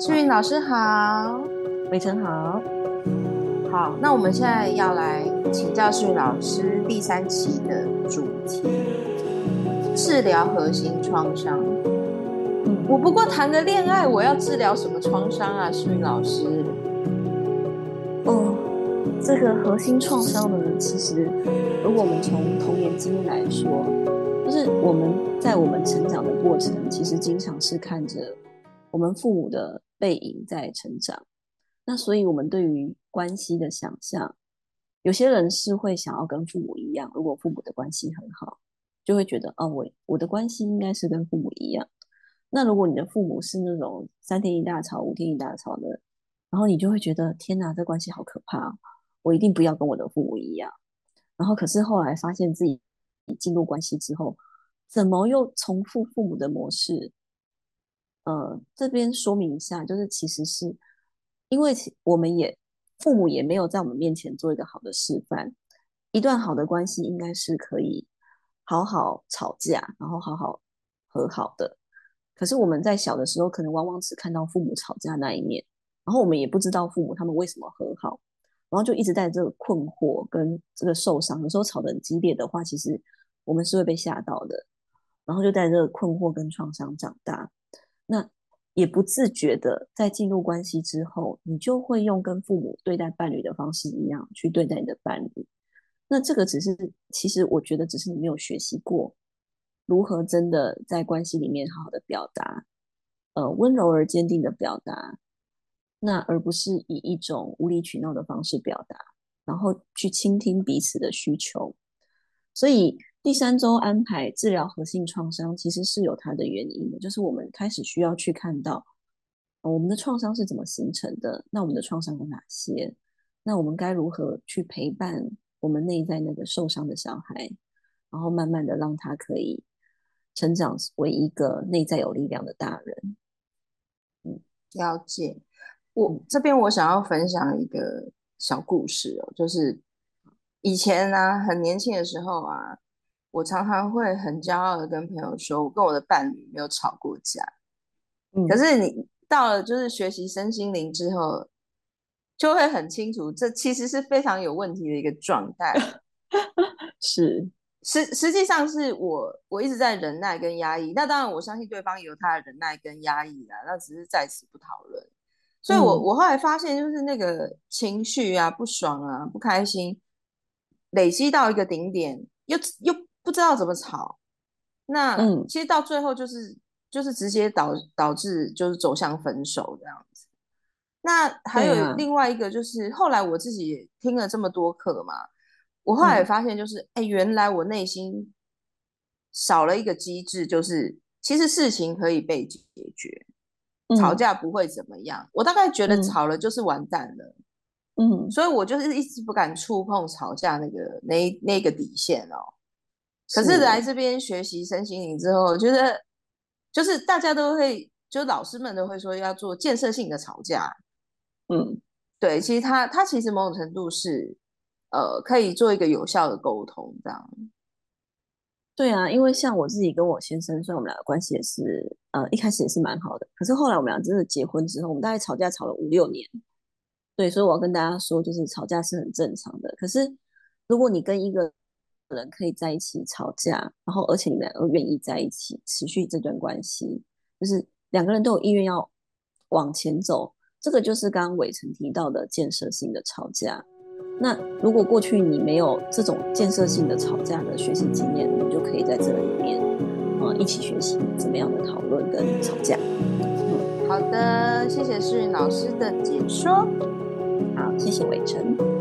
世云老师好，伟成好，好，那我们现在要来请教世云老师第三期的主题：治疗核心创伤。嗯我不过谈个恋爱，我要治疗什么创伤啊？世云老师，哦，这个核心创伤呢，其实如果我们从童年经历来说，就是我们在我们成长的过程，其实经常是看着我们父母的。背影在成长，那所以我们对于关系的想象，有些人是会想要跟父母一样。如果父母的关系很好，就会觉得哦，我我的关系应该是跟父母一样。那如果你的父母是那种三天一大吵、五天一大吵的，然后你就会觉得天哪，这关系好可怕，我一定不要跟我的父母一样。然后可是后来发现自己进入关系之后，怎么又重复父母的模式？呃，这边说明一下，就是其实是因为我们也父母也没有在我们面前做一个好的示范。一段好的关系应该是可以好好吵架，然后好好和好的。可是我们在小的时候，可能往往只看到父母吵架那一面，然后我们也不知道父母他们为什么和好，然后就一直在这个困惑跟这个受伤。有时候吵得很激烈的话，其实我们是会被吓到的，然后就在这个困惑跟创伤长大。那也不自觉的，在进入关系之后，你就会用跟父母对待伴侣的方式一样去对待你的伴侣。那这个只是，其实我觉得只是你没有学习过如何真的在关系里面好好的表达，呃，温柔而坚定的表达，那而不是以一种无理取闹的方式表达，然后去倾听彼此的需求。所以。第三周安排治疗核心创伤，其实是有它的原因的，就是我们开始需要去看到，我们的创伤是怎么形成的，那我们的创伤有哪些，那我们该如何去陪伴我们内在那个受伤的小孩，然后慢慢的让他可以成长为一个内在有力量的大人。嗯，了解。我这边我想要分享一个小故事哦，就是以前呢，很年轻的时候啊。我常常会很骄傲的跟朋友说，我跟我的伴侣没有吵过架。可是你到了就是学习身心灵之后，就会很清楚，这其实是非常有问题的一个状态。是实实际上是我我一直在忍耐跟压抑。那当然我相信对方有他的忍耐跟压抑啊，那只是在此不讨论。所以我我后来发现，就是那个情绪啊，不爽啊，不开心，累积到一个顶点，又又。不知道怎么吵，那嗯其实到最后就是就是直接导导致就是走向分手这样子。那还有另外一个就是后来我自己听了这么多课嘛，我后来发现就是哎，原来我内心少了一个机制，就是其实事情可以被解决，吵架不会怎么样。我大概觉得吵了就是完蛋了，嗯，所以我就是一直不敢触碰吵架那个那那个底线哦。可是来这边学习身心灵之后，我觉得就是大家都会，就老师们都会说要做建设性的吵架。嗯，对，其实他他其实某种程度是，呃，可以做一个有效的沟通这样。对啊，因为像我自己跟我先生，虽然我们俩的关系也是，呃，一开始也是蛮好的，可是后来我们俩真的结婚之后，我们大概吵架吵了五六年。对，所以我要跟大家说，就是吵架是很正常的。可是如果你跟一个人可以在一起吵架，然后而且你们两个愿意在一起持续这段关系，就是两个人都有意愿要往前走，这个就是刚刚伟成提到的建设性的吵架。那如果过去你没有这种建设性的吵架的学习经验，你就可以在这里面啊一起学习怎么样的讨论跟吵架。嗯，好的，谢谢诗云老师的解说。好，谢谢伟成。